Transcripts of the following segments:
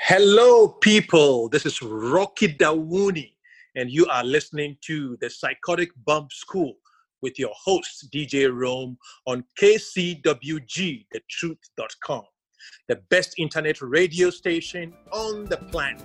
Hello, people. This is Rocky Dawuni, and you are listening to the Psychotic Bump School with your host, DJ Rome, on KCWG, the best internet radio station on the planet.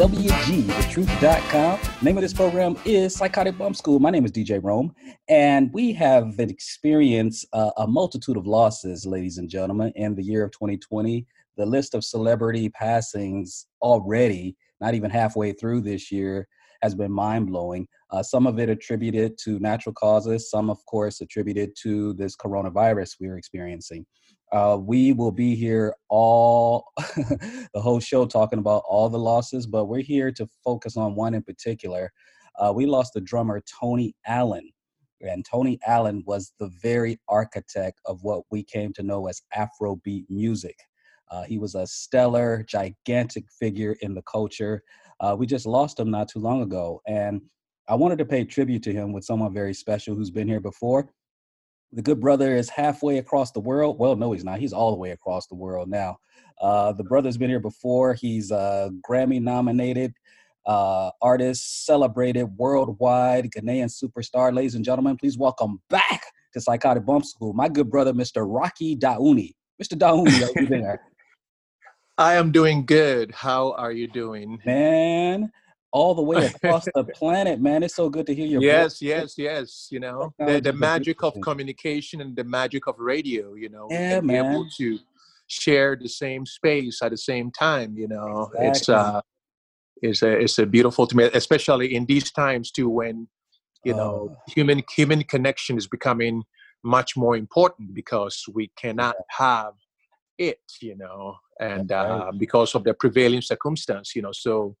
KCWG, thetruth.com. Name of this program is Psychotic Bump School. My name is DJ Rome, and we have experienced uh, a multitude of losses, ladies and gentlemen, in the year of 2020. The list of celebrity passings already, not even halfway through this year, has been mind blowing. Uh, some of it attributed to natural causes, some, of course, attributed to this coronavirus we're experiencing. Uh, we will be here all the whole show talking about all the losses, but we're here to focus on one in particular. Uh, we lost the drummer Tony Allen, and Tony Allen was the very architect of what we came to know as Afrobeat music. Uh, he was a stellar, gigantic figure in the culture. Uh, we just lost him not too long ago, and I wanted to pay tribute to him with someone very special who's been here before. The good brother is halfway across the world. Well, no, he's not. He's all the way across the world now. Uh, the brother's been here before. He's a Grammy nominated uh, artist, celebrated worldwide, Ghanaian superstar. Ladies and gentlemen, please welcome back to Psychotic Bump School, my good brother, Mr. Rocky Dawuni. Mr. Dawuni, are you there? I am doing good. How are you doing? Man, all the way across the planet, man. It's so good to hear your yes, voice. Yes, yes, yes. You know, the, the magic of communication and the magic of radio, you know, yeah, man. able to share the same space at the same time, you know. Exactly. It's uh it's a it's a beautiful to me, especially in these times too when you know uh, human human connection is becoming much more important because we cannot have it, you know, and uh, because of the prevailing circumstance, you know. So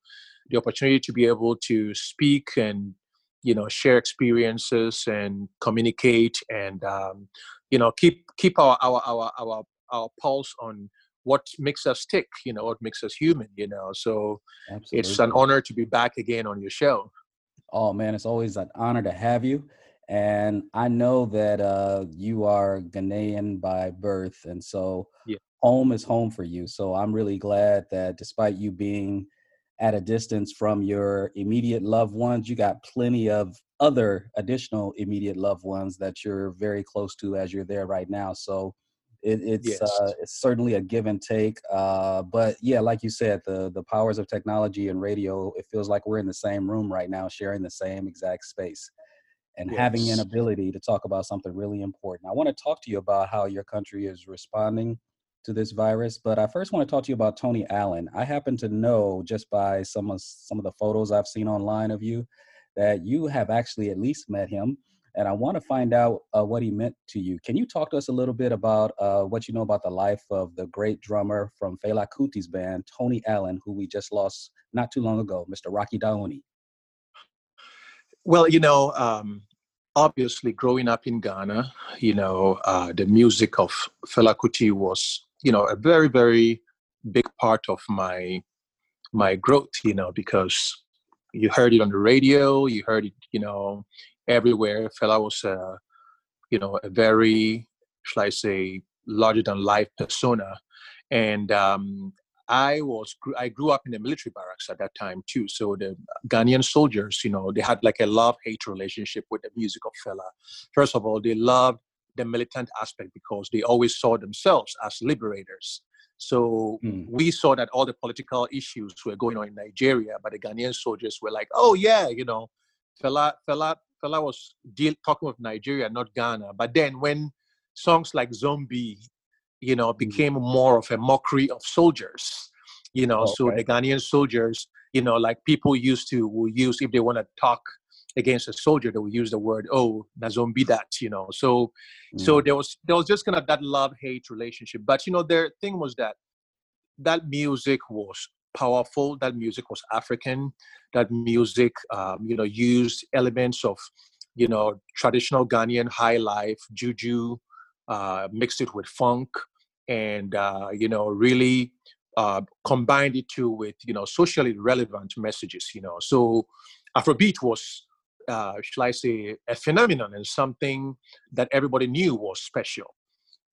the opportunity to be able to speak and you know share experiences and communicate and um, you know keep keep our our our our, our pulse on what makes us tick you know what makes us human you know so Absolutely. it's an honor to be back again on your show oh man it's always an honor to have you and i know that uh, you are ghanaian by birth and so yeah. home is home for you so i'm really glad that despite you being at a distance from your immediate loved ones. You got plenty of other additional immediate loved ones that you're very close to as you're there right now. So it, it's yes. uh, it's certainly a give and take. Uh, but yeah, like you said, the the powers of technology and radio, it feels like we're in the same room right now, sharing the same exact space. And yes. having an ability to talk about something really important. I want to talk to you about how your country is responding to this virus. But I first want to talk to you about Tony Allen. I happen to know just by some of some of the photos I've seen online of you that you have actually at least met him. And I want to find out uh, what he meant to you. Can you talk to us a little bit about uh, what you know about the life of the great drummer from Fela Kuti's band, Tony Allen, who we just lost not too long ago, Mr. Rocky Dawuni? Well, you know, um, obviously growing up in Ghana, you know, uh, the music of Fela Kuti was, you know, a very, very big part of my my growth, you know, because you heard it on the radio, you heard it, you know, everywhere. Fela was, a, you know, a very, shall I say, larger than life persona, and um, I was I grew up in the military barracks at that time too. So the Ghanaian soldiers, you know, they had like a love hate relationship with the music of Fela. First of all, they loved the militant aspect because they always saw themselves as liberators. So mm. we saw that all the political issues were going on in Nigeria, but the Ghanaian soldiers were like, "Oh yeah, you know, Fela, Fela, Fela was deal, talking of Nigeria, not Ghana." But then when songs like "Zombie," you know, mm. became more of a mockery of soldiers, you know, okay. so the Ghanaian soldiers, you know, like people used to will use if they want to talk against a soldier, they would use the word, "Oh, na zombie that," you know. So, mm. so there was there was just kind of that love hate relationship. But you know, their thing was that that music was powerful. That music was African. That music, um, you know, used elements of, you know, traditional Ghanaian high life, juju, uh, mixed it with funk, and uh, you know, really uh, combined it too with you know socially relevant messages. You know, so Afrobeat was uh, shall I say, a phenomenon and something that everybody knew was special.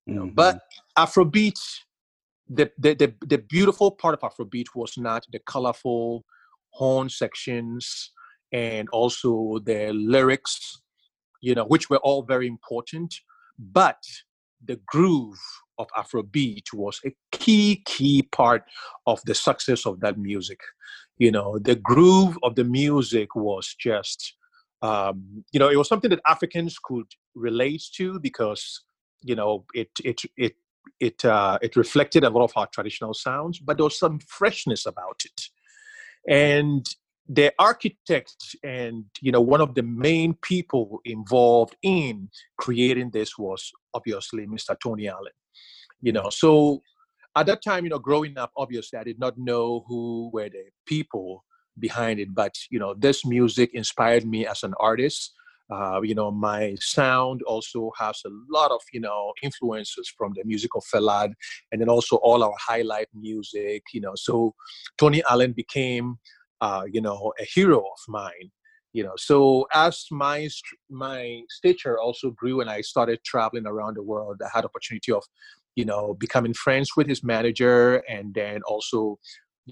You know? Mm-hmm. But Afrobeat, the, the, the, the, beautiful part of Afrobeat was not the colorful horn sections and also the lyrics, you know, which were all very important. But the groove of Afrobeat was a key, key part of the success of that music. You know, the groove of the music was just um, you know, it was something that Africans could relate to because you know it it it it uh, it reflected a lot of our traditional sounds, but there was some freshness about it. And the architect and you know one of the main people involved in creating this was obviously Mr. Tony Allen. You know, so at that time, you know, growing up, obviously I did not know who were the people behind it. But you know, this music inspired me as an artist. Uh, you know, my sound also has a lot of you know influences from the music of Felad, and then also all our highlife music. You know, so Tony Allen became uh, you know a hero of mine. You know, so as my my stature also grew and I started traveling around the world, I had opportunity of you know becoming friends with his manager and then also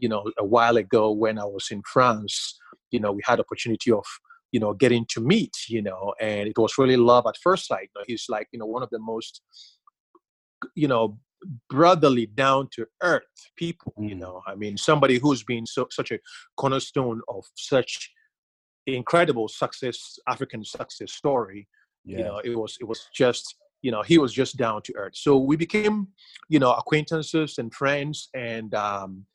you know, a while ago when I was in France, you know, we had opportunity of, you know, getting to meet, you know, and it was really love at first sight. He's like, you know, one of the most, you know, brotherly, down to earth people. You mm. know, I mean, somebody who's been so such a cornerstone of such incredible success, African success story. Yeah. You know, it was it was just you know he was just down to earth. So we became you know acquaintances and friends, and um,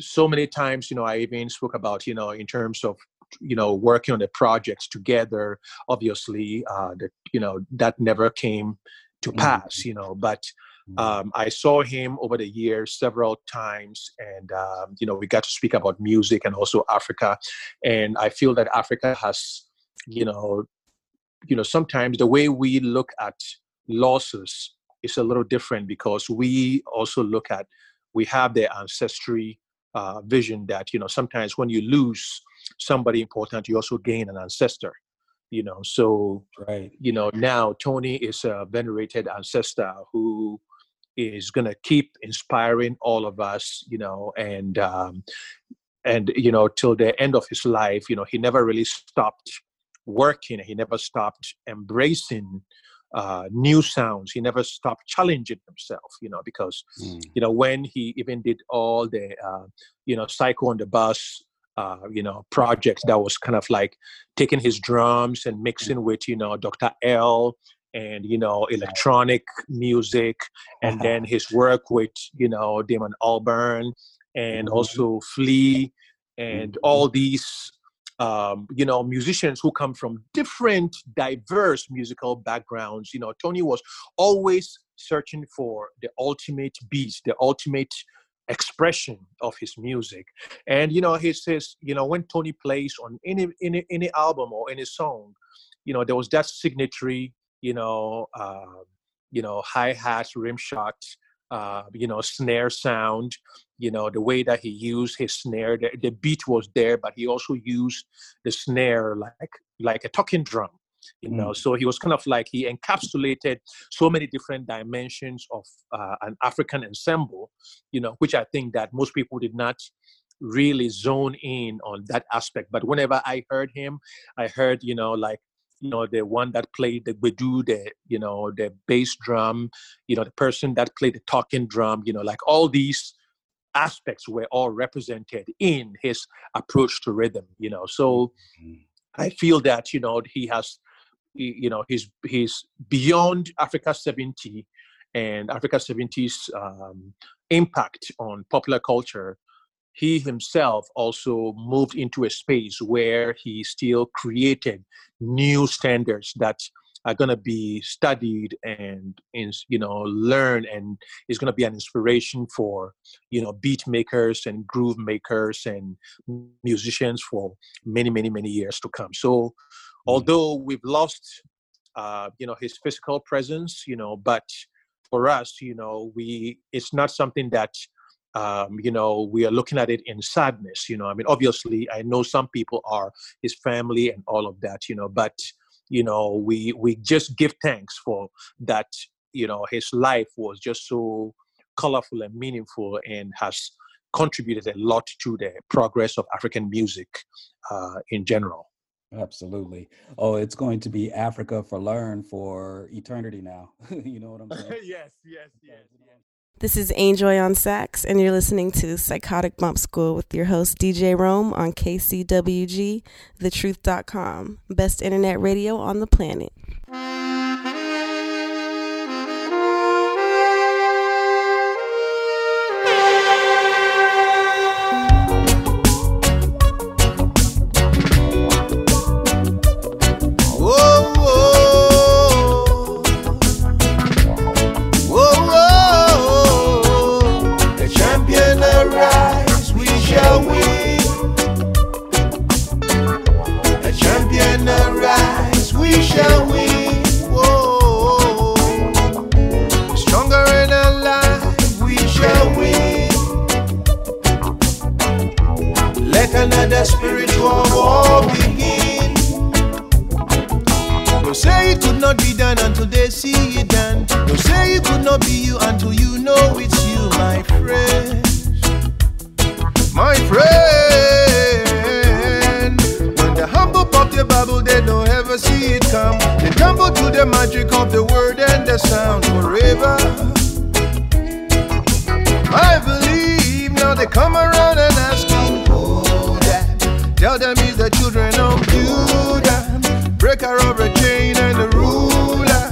so many times, you know, I even spoke about, you know, in terms of, you know, working on the projects together. Obviously, uh, that you know that never came to mm-hmm. pass, you know. But mm-hmm. um, I saw him over the years several times, and um, you know, we got to speak about music and also Africa. And I feel that Africa has, you know, you know, sometimes the way we look at losses is a little different because we also look at we have the ancestry uh, vision that you know sometimes when you lose somebody important you also gain an ancestor you know? So right. you know now tony is a venerated ancestor who is going to keep inspiring all of us you know? And um and you know till the end of his life you know he never really stopped working he never stopped embracing uh, new sounds. He never stopped challenging himself, you know, because, mm. you know, when he even did all the, uh, you know, Psycho on the Bus, uh, you know, projects that was kind of like taking his drums and mixing with, you know, Dr. L and, you know, electronic music, and then his work with, you know, Damon Albarn and mm-hmm. also Flea and mm-hmm. all these um, you know, musicians who come from different, diverse musical backgrounds. You know, Tony was always searching for the ultimate beat, the ultimate expression of his music. And you know, he says, you know, when Tony plays on any any any album or any song, you know, there was that signatory, you know, uh, you know, hi hat, rim shot, uh, you know, snare sound, you know, the way that he used his snare, the, the beat was there, but he also used the snare like like a talking drum, you know. Mm. So he was kind of like he encapsulated so many different dimensions of uh, an African ensemble, you know, which I think that most people did not really zone in on that aspect. But whenever I heard him, I heard, you know, like you know the one that played the gbedu the you know the bass drum you know the person that played the talking drum you know like all these aspects were all represented in his approach to rhythm you know so mm-hmm. i feel that you know he has you know he's he's beyond africa 70 and africa 70's um, impact on popular culture he himself also moved into a space where he still created new standards that are going to be studied and you know learned and is going to be an inspiration for you know beat makers and groove makers and musicians for many many many years to come so mm. although we've lost uh, you know his physical presence you know but for us you know we it's not something that um, you know, we are looking at it in sadness. You know, I mean, obviously, I know some people are his family and all of that. You know, but you know, we we just give thanks for that. You know, his life was just so colorful and meaningful, and has contributed a lot to the progress of African music uh, in general. Absolutely. Oh, it's going to be Africa for learn for eternity now. you know what I'm saying? yes, yes, yes, yes. This is Angel on Sax, and you're listening to Psychotic Bump School with your host, DJ Rome, on KCWG, thetruth.com, best internet radio on the planet. of the word and the sound forever. I believe now they come around and asking for that. Oh, Tell them it's the children of Judah, breaker of a chain and the ruler.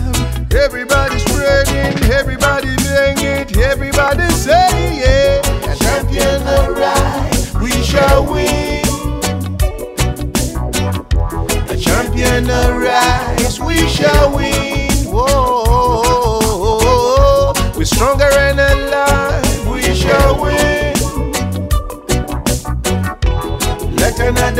Everybody's spreading, everybody doing it, everybody saying, yeah. Champion arise, we shall win. The champion arise, we shall win.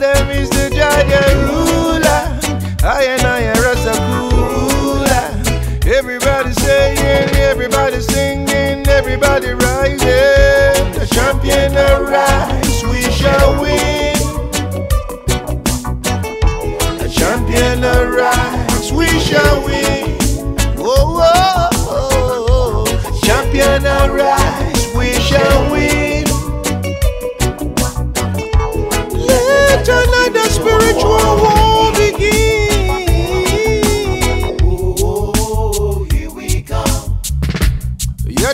them is the judge ruler. I and I am Rasakula. Everybody saying, everybody singing, everybody rising. The champion arise, we shall win. The champion arise, we shall win. Oh, oh, oh, oh. oh. champion arise.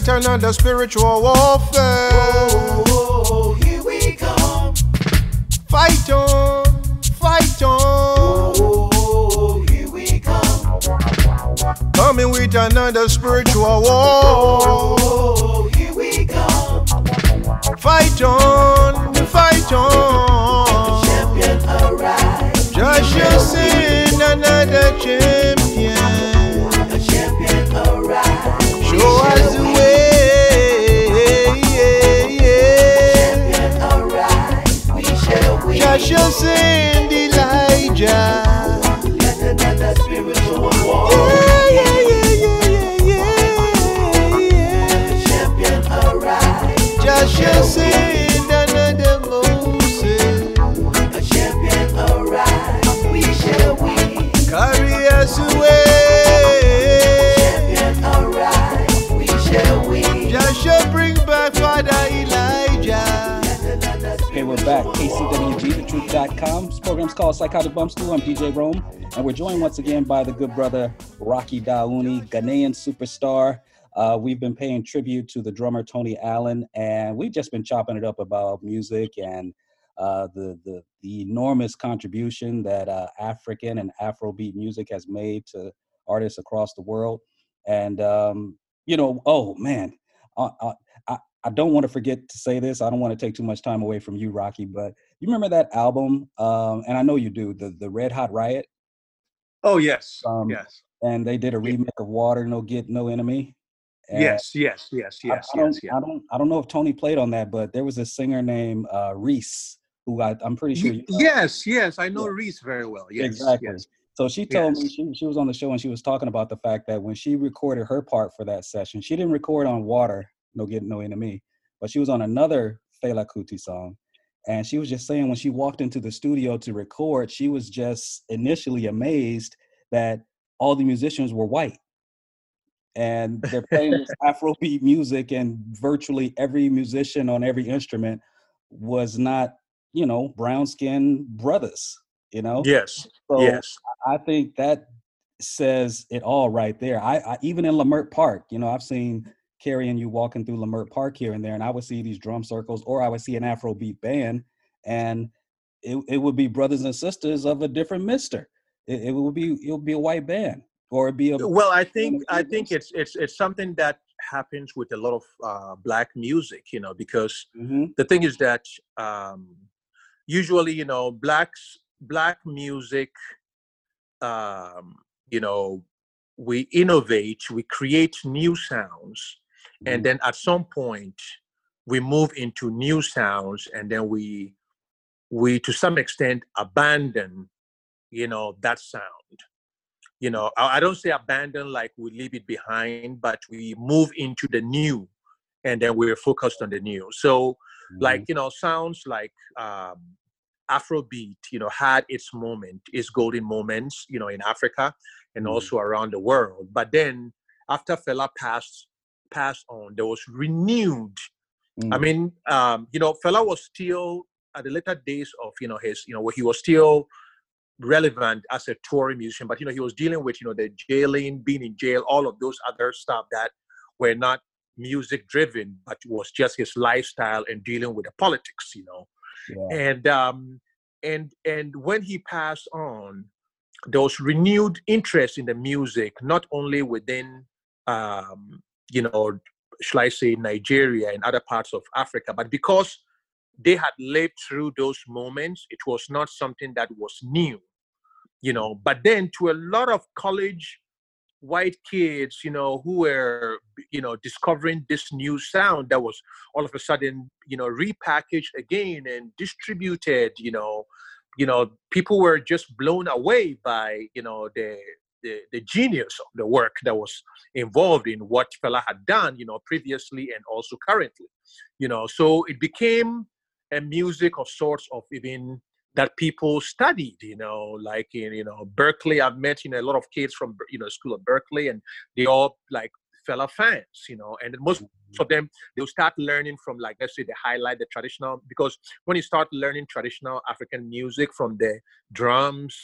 return of the spiritual warfare. Oh, oh, oh, here we come. Fight on, fight on. Oh, here we come. Coming with another spiritual war. Oh, here we come. Fight on, fight on. A champion arrives. Josh, you seen another champion. A champion arrives. Show Joshua sing Elijah. Psychotic Bump School. I'm DJ Rome, and we're joined once again by the good brother Rocky Dawuni, Ghanaian superstar. Uh, we've been paying tribute to the drummer Tony Allen, and we've just been chopping it up about music and uh, the, the the enormous contribution that uh, African and Afrobeat music has made to artists across the world. And um, you know, oh man, uh, uh, I, I don't want to forget to say this. I don't want to take too much time away from you, Rocky. But you remember that album? Um, and I know you do. The the Red Hot Riot, Oh yes, Um, yes, and they did a remake of Water No Get No Enemy. And yes, yes, yes, yes, I, don't, yes, yes. I don't. I don't know if Tony played on that, but there was a singer named uh, Reese who I, I'm pretty sure. You know. yes, yes, I know Yeah. Reese very well. Yes, exactly. yes. So she told me she, she was on the show and she was talking about the fact that when she recorded her part for that session, she didn't record on Water, No Get No Enemy, but she was on another Fela Kuti song. And she was just saying when she walked into the studio to record, she was just initially amazed that all the musicians were white. And they're playing this Afrobeat music, and virtually every musician on every instrument was not, you know, brown skinned brothers, you know? Yes, So yes. I think that says it all right there. I, I even in Leimert Park, you know, I've seen Carrie and you walking through Leimert Park here and there, and I would see these drum circles, or I would see an Afrobeat band, and it, it would be brothers and sisters of a different mister. It, it would be it would be a white band, or it'd be a Well, I think I think it's it's it's something that happens with a lot of uh, black music, you know, because Mhm, the thing is that um, usually, you know, blacks black music, um, you know, we innovate, we create new sounds. And then at some point we move into new sounds, and then we we to some extent abandon, you know, that sound. You know, I, I don't say abandon like we leave it behind, but we move into the new, and then we're focused on the new. So like you know sounds like um afrobeat you know had its moment its golden moments you know in africa and Mhm. also around the world but then after fela passed passed on there was renewed. I Mm, mean um you know fela was still at the later days of you know his you know where he was still relevant as a touring musician but you know he was dealing with you know the jailing being in jail all of those other stuff that were not music driven but was just his lifestyle and dealing with the politics you know. Yeah. and um and and when he passed on there was renewed interest in the music not only within um you know shall i say nigeria and other parts of africa. But because they had lived through those moments it was not something that was new you know. But then to a lot of college white kids you know who were you know discovering this new sound that was all of a sudden you know repackaged again and distributed you know. You know people were just blown away by you know the the, the genius of the work that was involved in what Fela had done you know previously and also currently you know. So it became a music of sorts of even that people studied you know like in you know berklee. I've met you know a lot of kids from you know school of berklee and they all like fela fans you know. And most mm-hmm. of them they'll start learning from like let's say they highlight the traditional because when you start learning traditional african music from the drums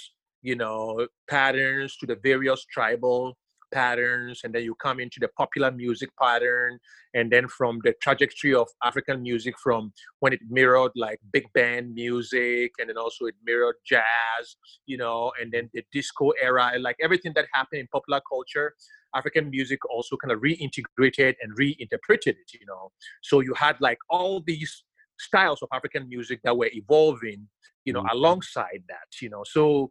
you know patterns to the various tribal patterns and then you come into the popular music pattern and then from the trajectory of african music from when it mirrored like big band music and then also it mirrored jazz you know and then the disco era like everything that happened in popular culture african music also kind of reintegrated and reinterpreted it you know so you had like all these styles of african music that were evolving you know mm-hmm. alongside that you know so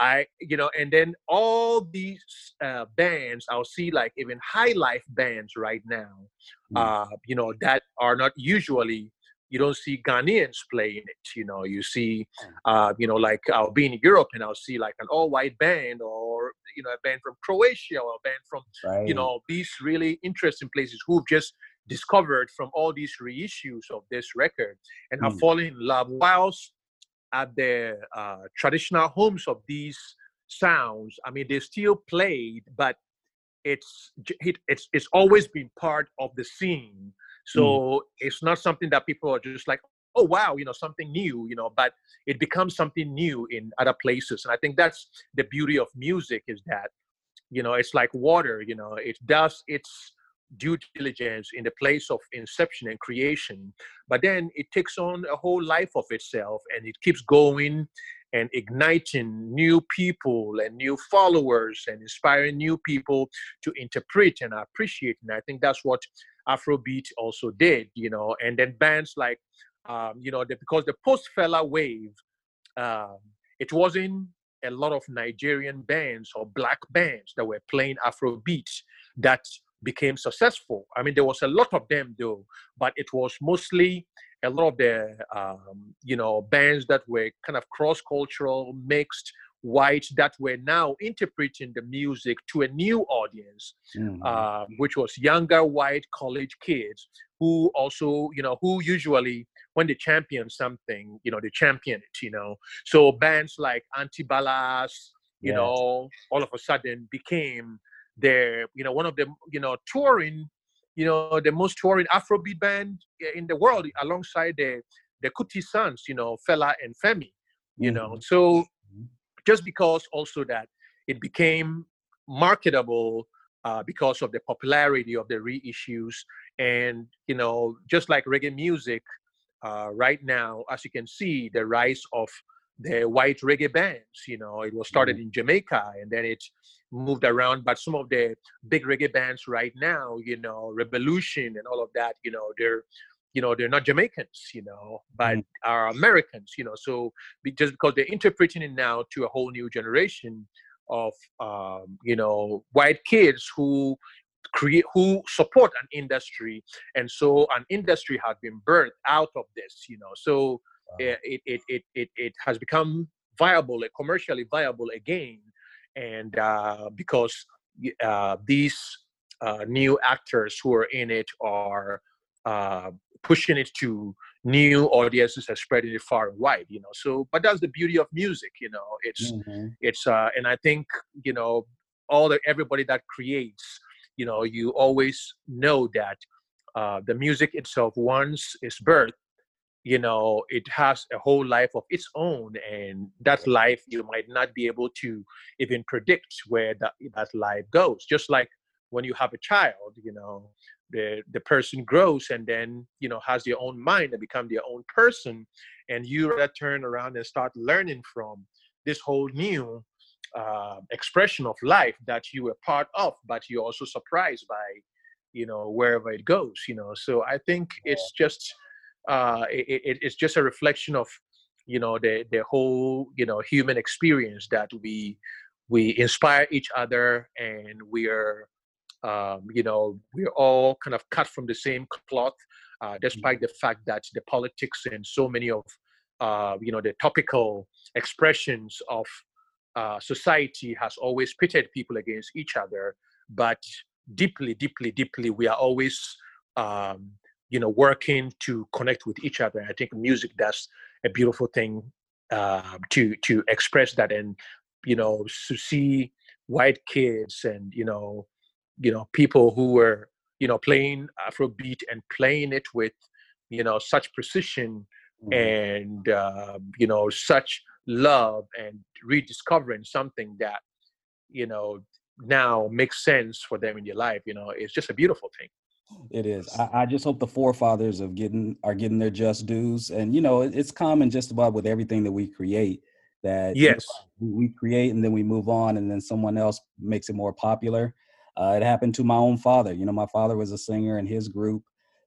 I, you know, and then all these uh, bands, I'll see like even high life bands right now, mm. uh, you know, that are not usually, you don't see Ghanaians playing it. You know, you see, mm. uh, you know, like I'll be in Europe and I'll see like an all white band or, you know, a band from Croatia or a band from, right. you know, these really interesting places who've just discovered from all these reissues of this record and have mm. fallen in love whilst at the uh, traditional homes of these sounds. I mean, they still played, but it's it's it's always been part of the scene. So mm. it's not something that people are just like, oh wow, you know, something new, you know. But it becomes something new in other places, and I think that's the beauty of music is that, you know, it's like water. You know, it does its due diligence in the place of inception and creation but then it takes on a whole life of itself and it keeps going and igniting new people and new followers and inspiring new people to interpret and appreciate. And i think that's what afrobeat also did you know and then bands like um, you know because the post Fela wave um, it wasn't a lot of nigerian bands or black bands that were playing afrobeat that became successful. I mean, there was a lot of them though, but it was mostly a lot of the um, you know bands that were kind of cross-cultural, mixed, white that were now interpreting the music to a new audience, mm-hmm. uh, which was younger white college kids who also you know who usually when they champion something, you know, they champion it, you know. So bands like Antibalas, you yes. know, all of a sudden became they're you know one of the you know touring you know the most touring afrobeat band in the world alongside the the kuti sons you know fela and femi you mm-hmm. know so mm-hmm. just because also that it became marketable uh, because of the popularity of the reissues and you know just like reggae music uh, right now as you can see the rise of the white reggae bands. You know, it was started mm-hmm. in Jamaica and then it moved around. But some of the big reggae bands right now, you know, Rebelution and all of that, you know, they're you know they're not Jamaicans, you know, but mm-hmm. are Americans, you know. So just because they're interpreting it now to a whole new generation of um, you know white kids who create who support an industry and so an industry has been birthed out of this you know so it, it, it, it, it has become viable, commercially viable again. And uh, because uh, these uh, new actors who are in it are uh, pushing it to new audiences and spreading it far and wide, you know. So, but that's the beauty of music, you know. It's, mm-hmm. it's, uh, and I think, you know, all the everybody that creates, you know, you always know that uh, the music itself, once it's birthed, you know it has a whole life of its own and that life you might not be able to even predict where that, that life goes just like when you have a child you know the the person grows and then you know has their own mind and become their own person and you turn around and start learning from this whole new uh, expression of life that you were part of but you're also surprised by you know wherever it goes you know so i think it's just uh, it, it's just a reflection of you know the the whole you know human experience that we we inspire each other and we are um, you know we're all kind of cut from the same cloth uh, despite mm-hmm. the fact that the politics and so many of uh, you know the topical expressions of uh, society has always pitted people against each other but deeply deeply deeply we are always um, you know working to connect with each other i think music does a beautiful thing uh, to to express that and you know to see white kids and you know you know people who were you know playing afrobeat and playing it with you know such precision mm. and uh, you know such love and rediscovering something that you know now makes sense for them in your life. You know, it's just a beautiful thing. It is. I, I, just hope the forefathers of getting are getting their just dues, and you know, it, it's common just about with everything that we create that yes, you know, we create and then we move on, and then someone else makes it more popular. Uh, it happened to my own father. You know, my father was a singer in his group,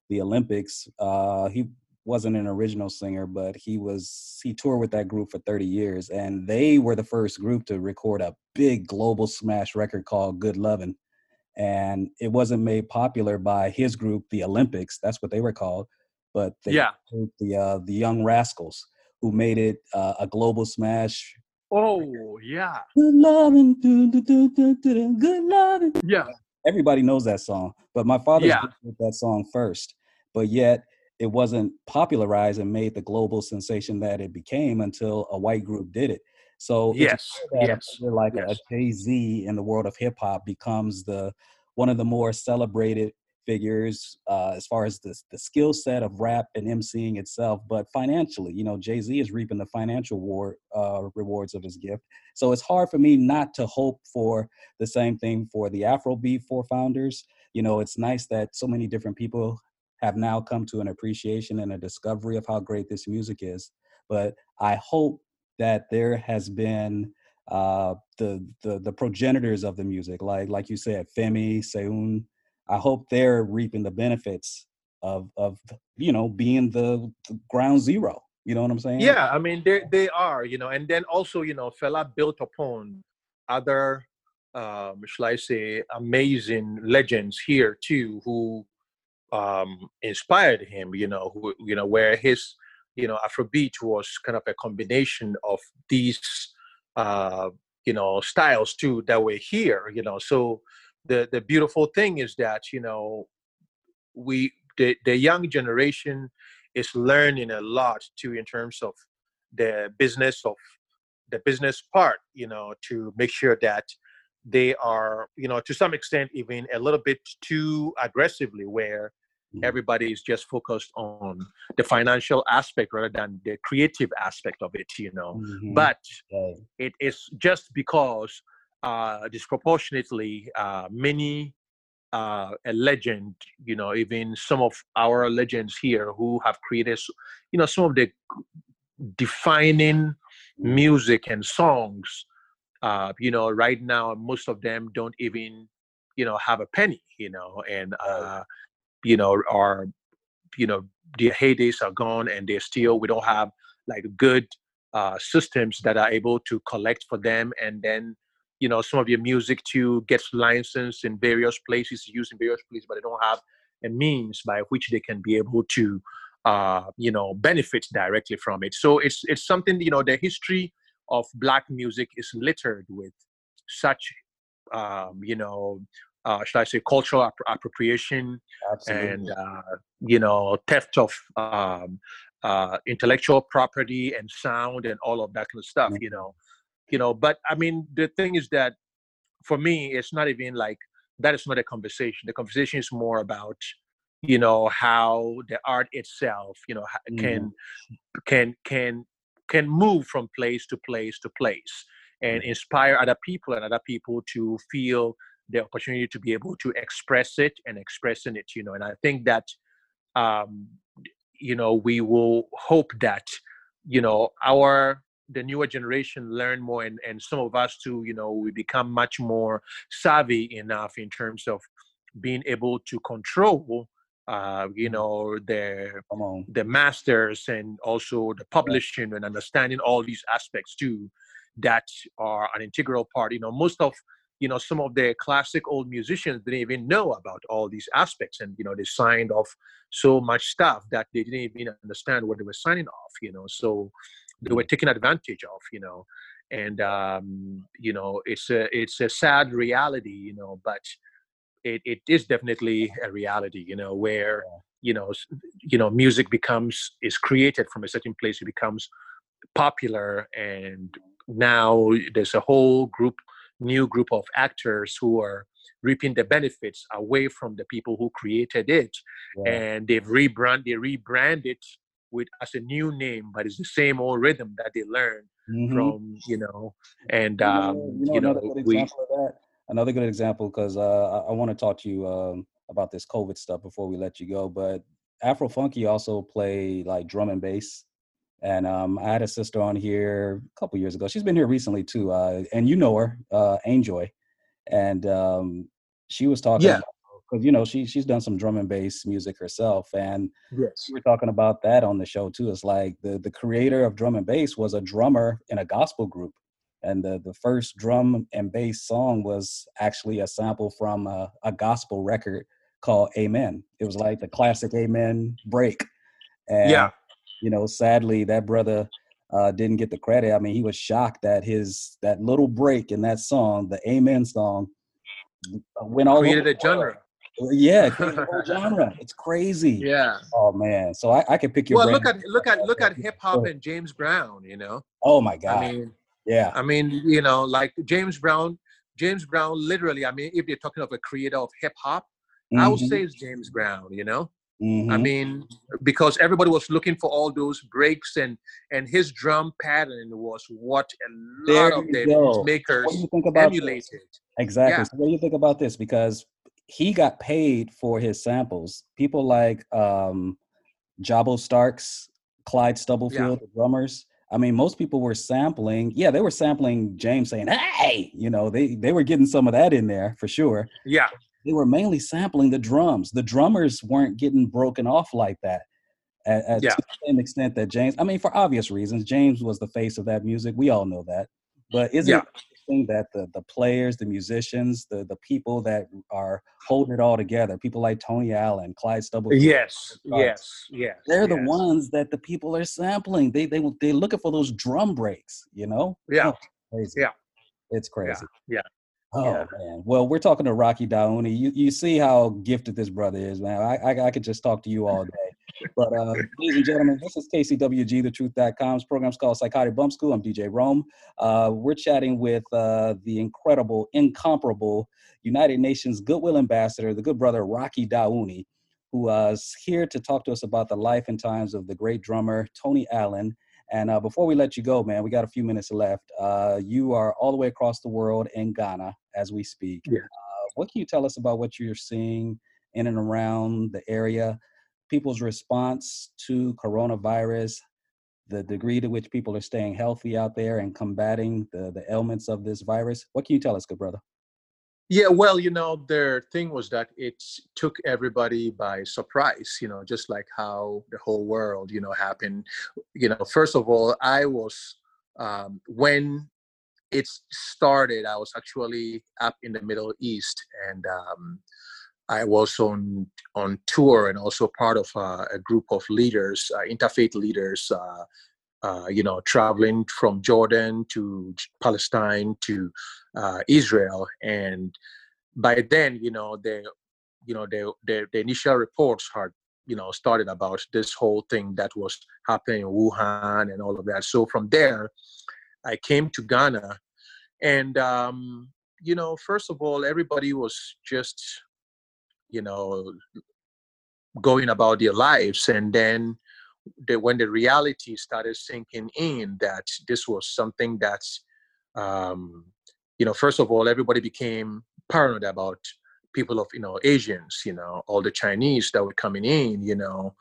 the Olympics. Uh, he wasn't an original singer, but he was he toured with that group for 30 years, and they were the first group to record a big global smash record called "Good Lovin'." And it wasn't made popular by his group, the Olympics. That's what they were called. But they yeah, the uh, the Young Rascals, who made it uh, a global smash. Oh yeah, good loving, do, do, do, do, do, good loving. Yeah, everybody knows that song, but my father yeah. that song first. But yet it wasn't popularized and made the global sensation that it became until a white group did it. So yes, yes, like yes. a Jay Z in the world of hip hop becomes the one of the more celebrated figures uh, as far as the, the skill set of rap and emceeing itself, but financially, you know, Jay Z is reaping the financial war, uh, rewards of his gift. So it's hard for me not to hope for the same thing for the Afrobeat four founders. You know, it's nice that so many different people have now come to an appreciation and a discovery of how great this music is. But I hope that there has been uh, the, the the progenitors of the music, like like you said, Femi, Seun. I hope they're reaping the benefits of of you know being the, the, ground zero. You know what I'm saying? Yeah, I mean they they are, you know, and then also you know Fela built upon other, um, shall I say, amazing legends here too, who um, inspired him. You know, who, you know where his you know Afrobeat was kind of a combination of these uh, you know styles too that were here. You know, so the the beautiful thing is that you know we the the young generation is learning a lot too in terms of the business of the business part you know to make sure that they are you know to some extent even a little bit too aggressively where. Everybody is just focused on the financial aspect rather than the creative aspect of it you know mm-hmm. but it is just because uh, disproportionately uh, many uh, a legend you know even some of our legends here who have created you know some of the defining Mm-hmm. music and songs uh, you know right now most of them don't even you know have a penny you know and uh, you know are you know their heydays are gone and they're still we don't have like good uh, systems that are able to collect for them and then you know some of your music to gets licensed in various places used in various places but they don't have a means by which they can be able to uh, you know benefit directly from it. So it's it's something you know the history of black music is littered with such um, you know uh, should I say, cultural app- appropriation Absolutely. and uh, you know theft of um, uh, intellectual property and sound and all of that kind of stuff. Mm-hmm. You know, you know. But I mean, the thing is that for me, it's not even like that is not a conversation. The conversation is more about you know how the art itself, you know, Mm-hmm. can can can can move from place to place to place and inspire other people and other people to feel the opportunity to be able to express it and expressing it you know and i think that um you know we will hope that you know our the newer generation learn more and, and some of us too you know we become much more savvy enough in terms of being able to control uh you know the the masters and also the publishing and understanding all these aspects too that are an integral part you know most of you know some of the classic old musicians didn't even know about all these aspects and you know they signed off so much stuff that they didn't even understand what they were signing off you know so they were taken advantage of you know and um you know it's a it's a sad reality you know but it, it is definitely a reality you know where you know you know music becomes is created from a certain place it becomes popular and now there's a whole group new group of actors who are reaping the benefits away from the people who created it Yeah. and they've rebrand they rebrand it with as a new name but it's the same old rhythm that they learned Mhm. from you know and You know, um you know you know another good we example of that. another good example because uh, I, I want to talk to you um, about this COVID stuff before we let you go. But Afro Funky also play like drum and bass. And um, I had a sister on here a couple years ago. She's been here recently too, uh, and you know her, uh, Anjoy, and um, she was talking. Yeah. Because you know she she's done some drum and bass music herself, and Yes. we were talking about that on the show too. It's like the the creator of drum and bass was a drummer in a gospel group, and the the first drum and bass song was actually a sample from a, a gospel record called Amen. It was like the classic Amen break. And, Yeah. You know, sadly, that brother uh, didn't get the credit. I mean, he was shocked that his that little break in that song, the Amen song, uh, went all Created a genre. Yeah, it created a whole genre. It's crazy. Yeah. Oh man, so I, I can pick your Well, look at look at look at hip hop and James Brown. You know. Oh my god, I mean, yeah, I mean, you know, like James Brown. James Brown, literally. I mean, if you're talking of a creator of hip hop, I would Mhm, say it's James Brown. You know. I mhm. mean, because everybody was looking for all those breaks and and his drum pattern was what a lot There of the go. makers What do you think about this? emulated. Exactly. Yeah. So what do you think about this? Because he got paid for his samples. People like um Jabo Starks, Clyde Stubblefield, the drummers. I mean, most people were sampling. Yeah, they were sampling James saying, "Hey," you know, they they were getting some of that in there for sure. Yeah, They were mainly sampling the drums. The drummers weren't getting broken off like that. At, at Yeah. to the same extent that James, I mean, for obvious reasons, James was the face of that music. We all know that. But isn't Yeah. it interesting that the the players, the musicians, the the people that are holding it all together, people like Tony Allen, Clyde Stubblefield, yes, yes, yes. they're the ones that the people are sampling. They they they're looking for those drum breaks, you know? Yeah. Oh. Yeah. It's crazy. yeah. Oh Yeah. man. Well, we're talking to Rocky Dawuni. You you see how gifted this brother is, man. I I, I could just talk to you all day. But uh, ladies and gentlemen, this is KCWG, the truth.com's program's called Psychotic Bump School. I'm DJ Rome. Uh, we're chatting with uh, the incredible, incomparable United Nations Goodwill Ambassador, the good brother Rocky Dawuni, who uh, is here to talk to us about the life and times of the great drummer Tony Allen. And uh, before we let you go, man, we got a few minutes left. Uh, you are all the way across the world in Ghana as we speak. Yeah. Uh, what can you tell us about what you're seeing in and around the area? People's response to coronavirus, the degree to which people are staying healthy out there and combating the, the ailments of this virus. What can you tell us, good brother? Yeah, well, you know, their thing was that it took everybody by surprise, you know, just like how the whole world, you know, happened. You know, first of all, I was, um, when it started, I was actually up in the Middle East and um, I was on on tour and also part of uh, a group of leaders, uh, interfaith leaders, uh, uh, you know, traveling from Jordan to Palestine to uh, Israel, and by then, you know, the you know the, the the initial reports had you know started about this whole thing that was happening in Wuhan and all of that. So from there, I came to Ghana, and um, you know, first of all, everybody was just you know going about their lives, and then the, when the reality started sinking in that this was something that's um, you know first of all everybody became paranoid about people of you know asians you know all the chinese that were coming in you know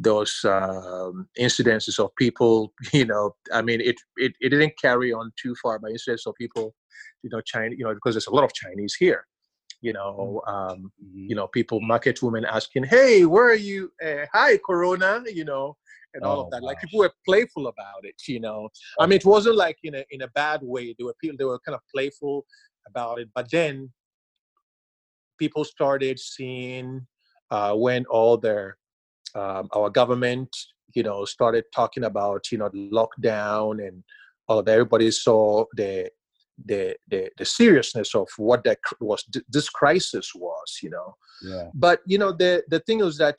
those um, incidences of people you know i mean it, it it didn't carry on too far by incidents of people you know china you know because there's a lot of chinese here you know um, you know people market women asking hey where are you uh, hi corona you know and all Oh, of that like people were playful about it you know? I mean it wasn't like in a in a bad way they were people they were kind of playful about it but then people started seeing uh, when all their um, our government you know started talking about you know lockdown and all of that everybody saw the the the, the seriousness of what that was this crisis was you know? Yeah. but you know the the thing is that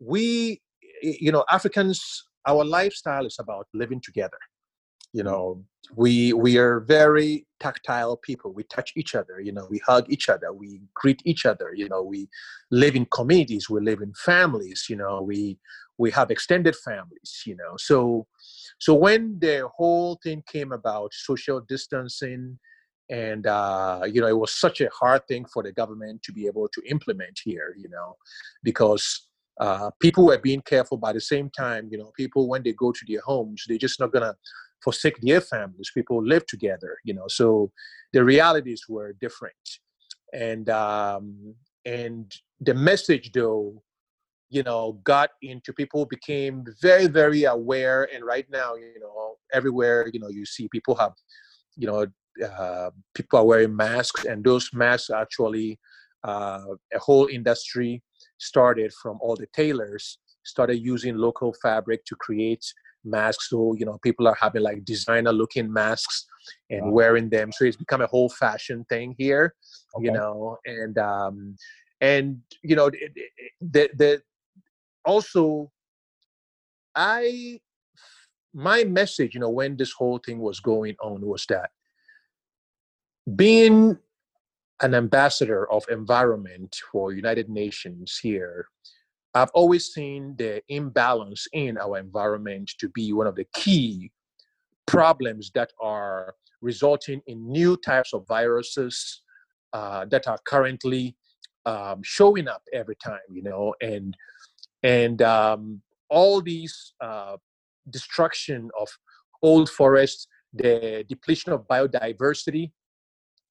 we you know africans our lifestyle is about living together. You know we we are very tactile people. We touch each other you know we hug each other we greet each other you know we live in communities we live in families you know we we have extended families you know. So so when the whole thing came about social distancing and uh, you know it was such a hard thing for the government to be able to implement here you know because uh, people were being careful by the same time you know people when they go to their homes they're just not gonna forsake their families. People live together you know so the realities were different. And um, and the message though you know got into people became very very aware. And right now you know everywhere you know you see people have you know uh, people are wearing masks. And those masks are actually uh, a whole industry started from all the tailors started using local fabric to create masks so you know people are having like designer looking masks and wow. wearing them so it's become a whole fashion thing here okay. you know and um and you know the the also i my message you know when this whole thing was going on was that being an ambassador of environment for united nations here. I've always seen the imbalance in our environment to be one of the key problems that are resulting in new types of viruses uh, that are currently um, showing up every time you know and and um, all these uh, destruction of old forests the depletion of biodiversity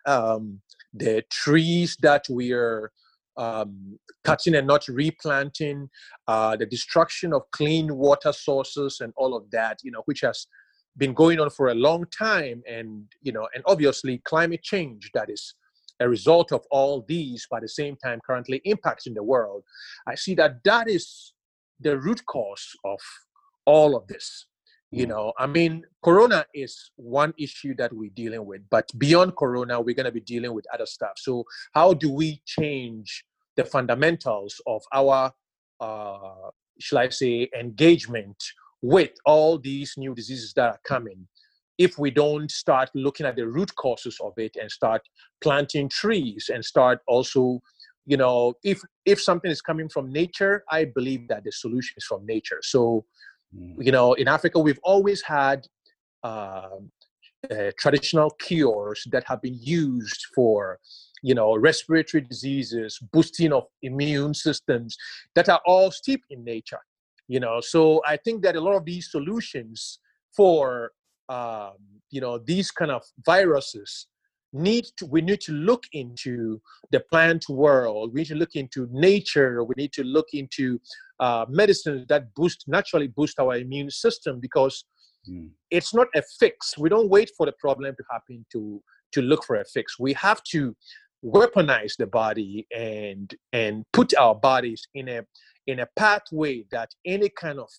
um, the trees that we are um, cutting and not replanting, uh, the destruction of clean water sources, and all of that, you know, which has been going on for a long time, and you know, and obviously climate change that is a result of all these, by the same time, currently impacting the world. I see that that is the root cause of all of this you mm. know i mean corona is one issue that we're dealing with but beyond corona we're going to be dealing with other stuff so how do we change the fundamentals of our uh shall i say engagement with all these new diseases that are coming if we don't start looking at the root causes of it and start planting trees and start also you know if if something is coming from nature i believe that the solution is from nature so. You know, in Africa, we've always had uh, uh, traditional cures that have been used for, you know, respiratory diseases, boosting of immune systems that are all steeped in nature. You know, so I think that a lot of these solutions for, um, you know, these kind of viruses need to we need to look into the plant world. We need to look into nature. We need to look into uh, medicines that boost naturally boost our immune system because mm. it's not a fix. We don't wait for the problem to happen to to look for a fix. We have to weaponize the body and and put our bodies in a in a pathway that any kind of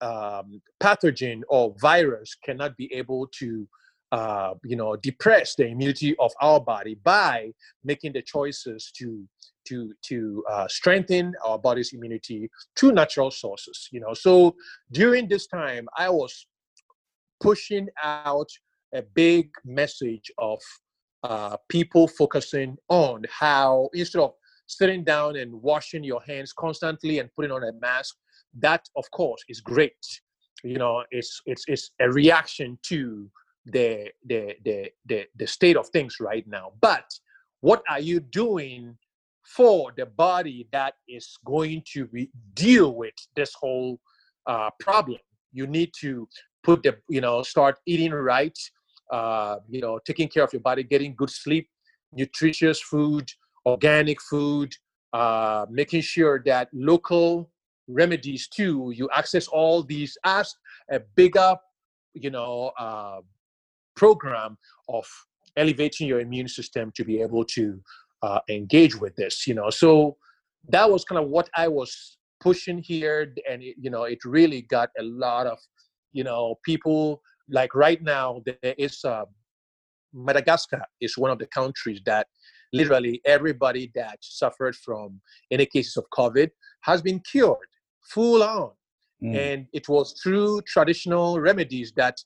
um, pathogen or virus cannot be able to uh, you know, depress the immunity of our body by making the choices to to to uh, strengthen our body's immunity to natural sources. You know, so during this time, I was pushing out a big message of uh, people focusing on how instead of sitting down and washing your hands constantly and putting on a mask, that of course is great. You know, it's it's it's a reaction to the, the, the, the, the state of things right now. But what are you doing for the body that is going to deal with this whole uh, problem? You need to put the, you know, start eating right, uh, you know, taking care of your body, getting good sleep, nutritious food, organic food, uh, making sure that local remedies too, you access all these as a bigger, you know, uh, program of elevating your immune system to be able to uh, engage with this you know so that was kind of what i was pushing here and it, you know it really got a lot of you know people like right now there is uh, madagascar is one of the countries that literally everybody that suffered from any cases of covid has been cured full on mm. and it was through traditional remedies that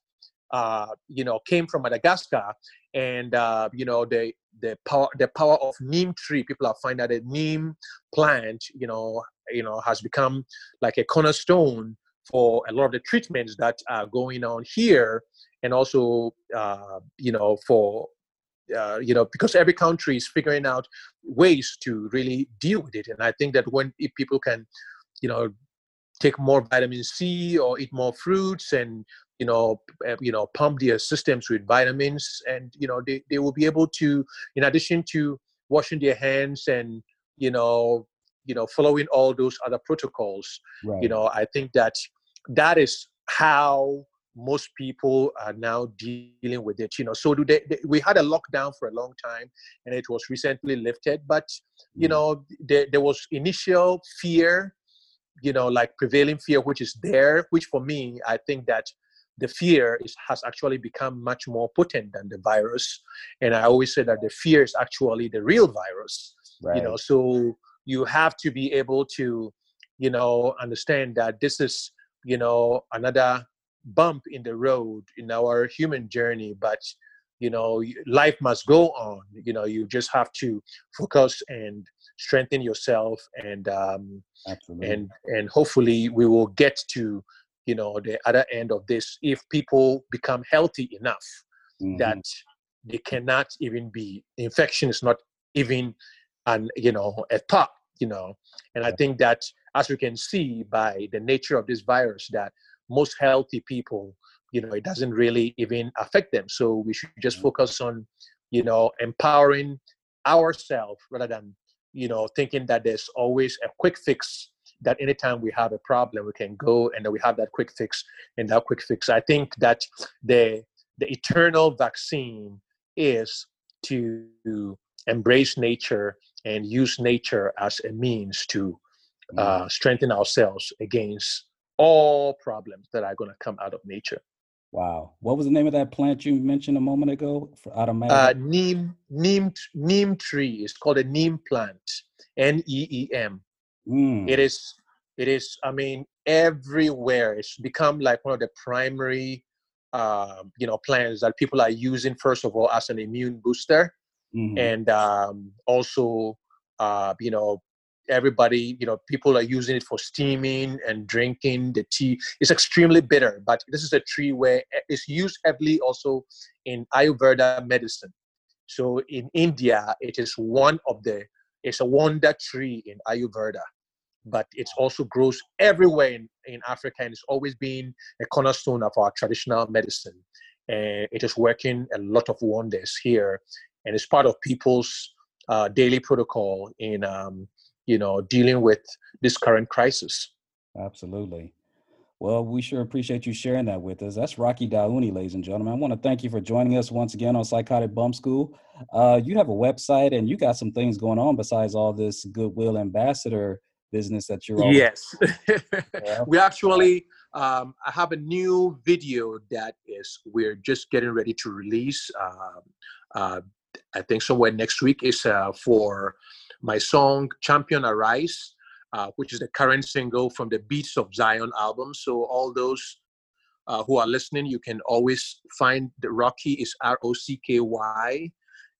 uh, you know, came from Madagascar, and uh, you know the the power the power of neem tree. People are finding that the neem plant, you know, you know, has become like a cornerstone for a lot of the treatments that are going on here, and also, uh, you know, for uh, you know, because every country is figuring out ways to really deal with it. And I think that when if people can, you know, take more vitamin C or eat more fruits and you know uh, you know pump their systems with vitamins and you know they, they will be able to in addition to washing their hands and you know you know following all those other protocols right. you know i think that that is how most people are now dealing with it you know so do they, they, we had a lockdown for a long time and it was recently lifted but you mm. know there, there was initial fear you know like prevailing fear which is there which for me i think that the fear is, has actually become much more potent than the virus and i always say that the fear is actually the real virus right. you know so you have to be able to you know understand that this is you know another bump in the road in our human journey but you know life must go on you know you just have to focus and strengthen yourself and um Absolutely. and and hopefully we will get to you know the other end of this if people become healthy enough mm-hmm. that they cannot even be infection is not even an you know a thought you know. And i think that as we can see by the nature of this virus that most healthy people you know it doesn't really even affect them. So we should just focus on you know empowering ourselves rather than you know thinking that there's always a quick fix that anytime we have a problem we can go and we have that quick fix and that quick fix i think that the the eternal vaccine is to embrace nature and use nature as a means to uh, mm. strengthen ourselves against all problems that are going to come out of nature. Wow. What was the name of that plant you mentioned a moment ago? For automatic? Uh, neem, neem, neem tree. It's called a neem plant. N E E M. Mm. It is. It is. I mean, everywhere. It's become like one of the primary, uh, you know, plants that people are using. First of all, as an immune booster, mm-hmm. and um, also, uh, you know, everybody you know people are using it for steaming and drinking the tea it's extremely bitter but this is a tree where it's used heavily also in ayurveda medicine so in india it is one of the it's a wonder tree in ayurveda but it also grows everywhere in, in africa and it's always been a cornerstone of our traditional medicine. And it is working a lot of wonders here and it's part of people's uh, daily protocol in um, you know dealing with this current crisis. Absolutely. Well we sure appreciate you sharing that with us. That's rocky dawuni ladies and gentlemen. I want to thank you for joining us once again on psychotic bump school. Uh, you have a website and you got some things going on besides all this goodwill ambassador business that you're always- yes yeah. we actually um, i have a new video that is we're just getting ready to release uh, uh, i think somewhere next week is uh, for my song Champion Arise, uh, which is the current single from the Beats of Zion album. So all those uh, who are listening, you can always find the Rocky is R O C K Y,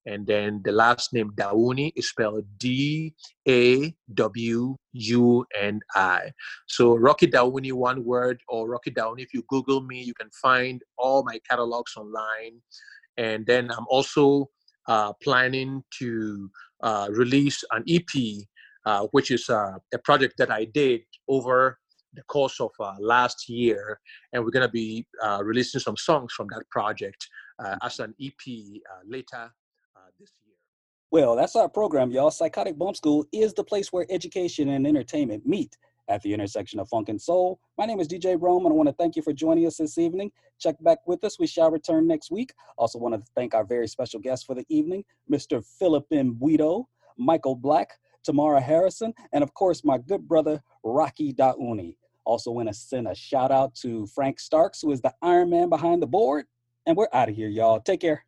and then the last name Dawuni is spelled D A W U N I. So Rocky Dawuni, one word, or Rocky Dawuni. If you Google me, you can find all my catalogs online. And then I'm also uh, planning to uh, release an EP, uh, which is uh, a project that I did over the course of uh, last year, and we're going to be uh, releasing some songs from that project as an EP later. Well, that's our program, y'all. Psychotic Bump School is the place where education and entertainment meet at the intersection of funk and soul. My name is DJ Rome, and I want to thank you for joining us this evening. Check back with us. We shall return next week. Also, want to thank our very special guest for the evening, Mr. Philip Mbuito, Michael Black, Tamara Harrison, and of course, my good brother, Rocky Dawuni. Also, want to send a shout out to Frank Starks, who is the Iron Man behind the board. And we're out of here, y'all. Take care.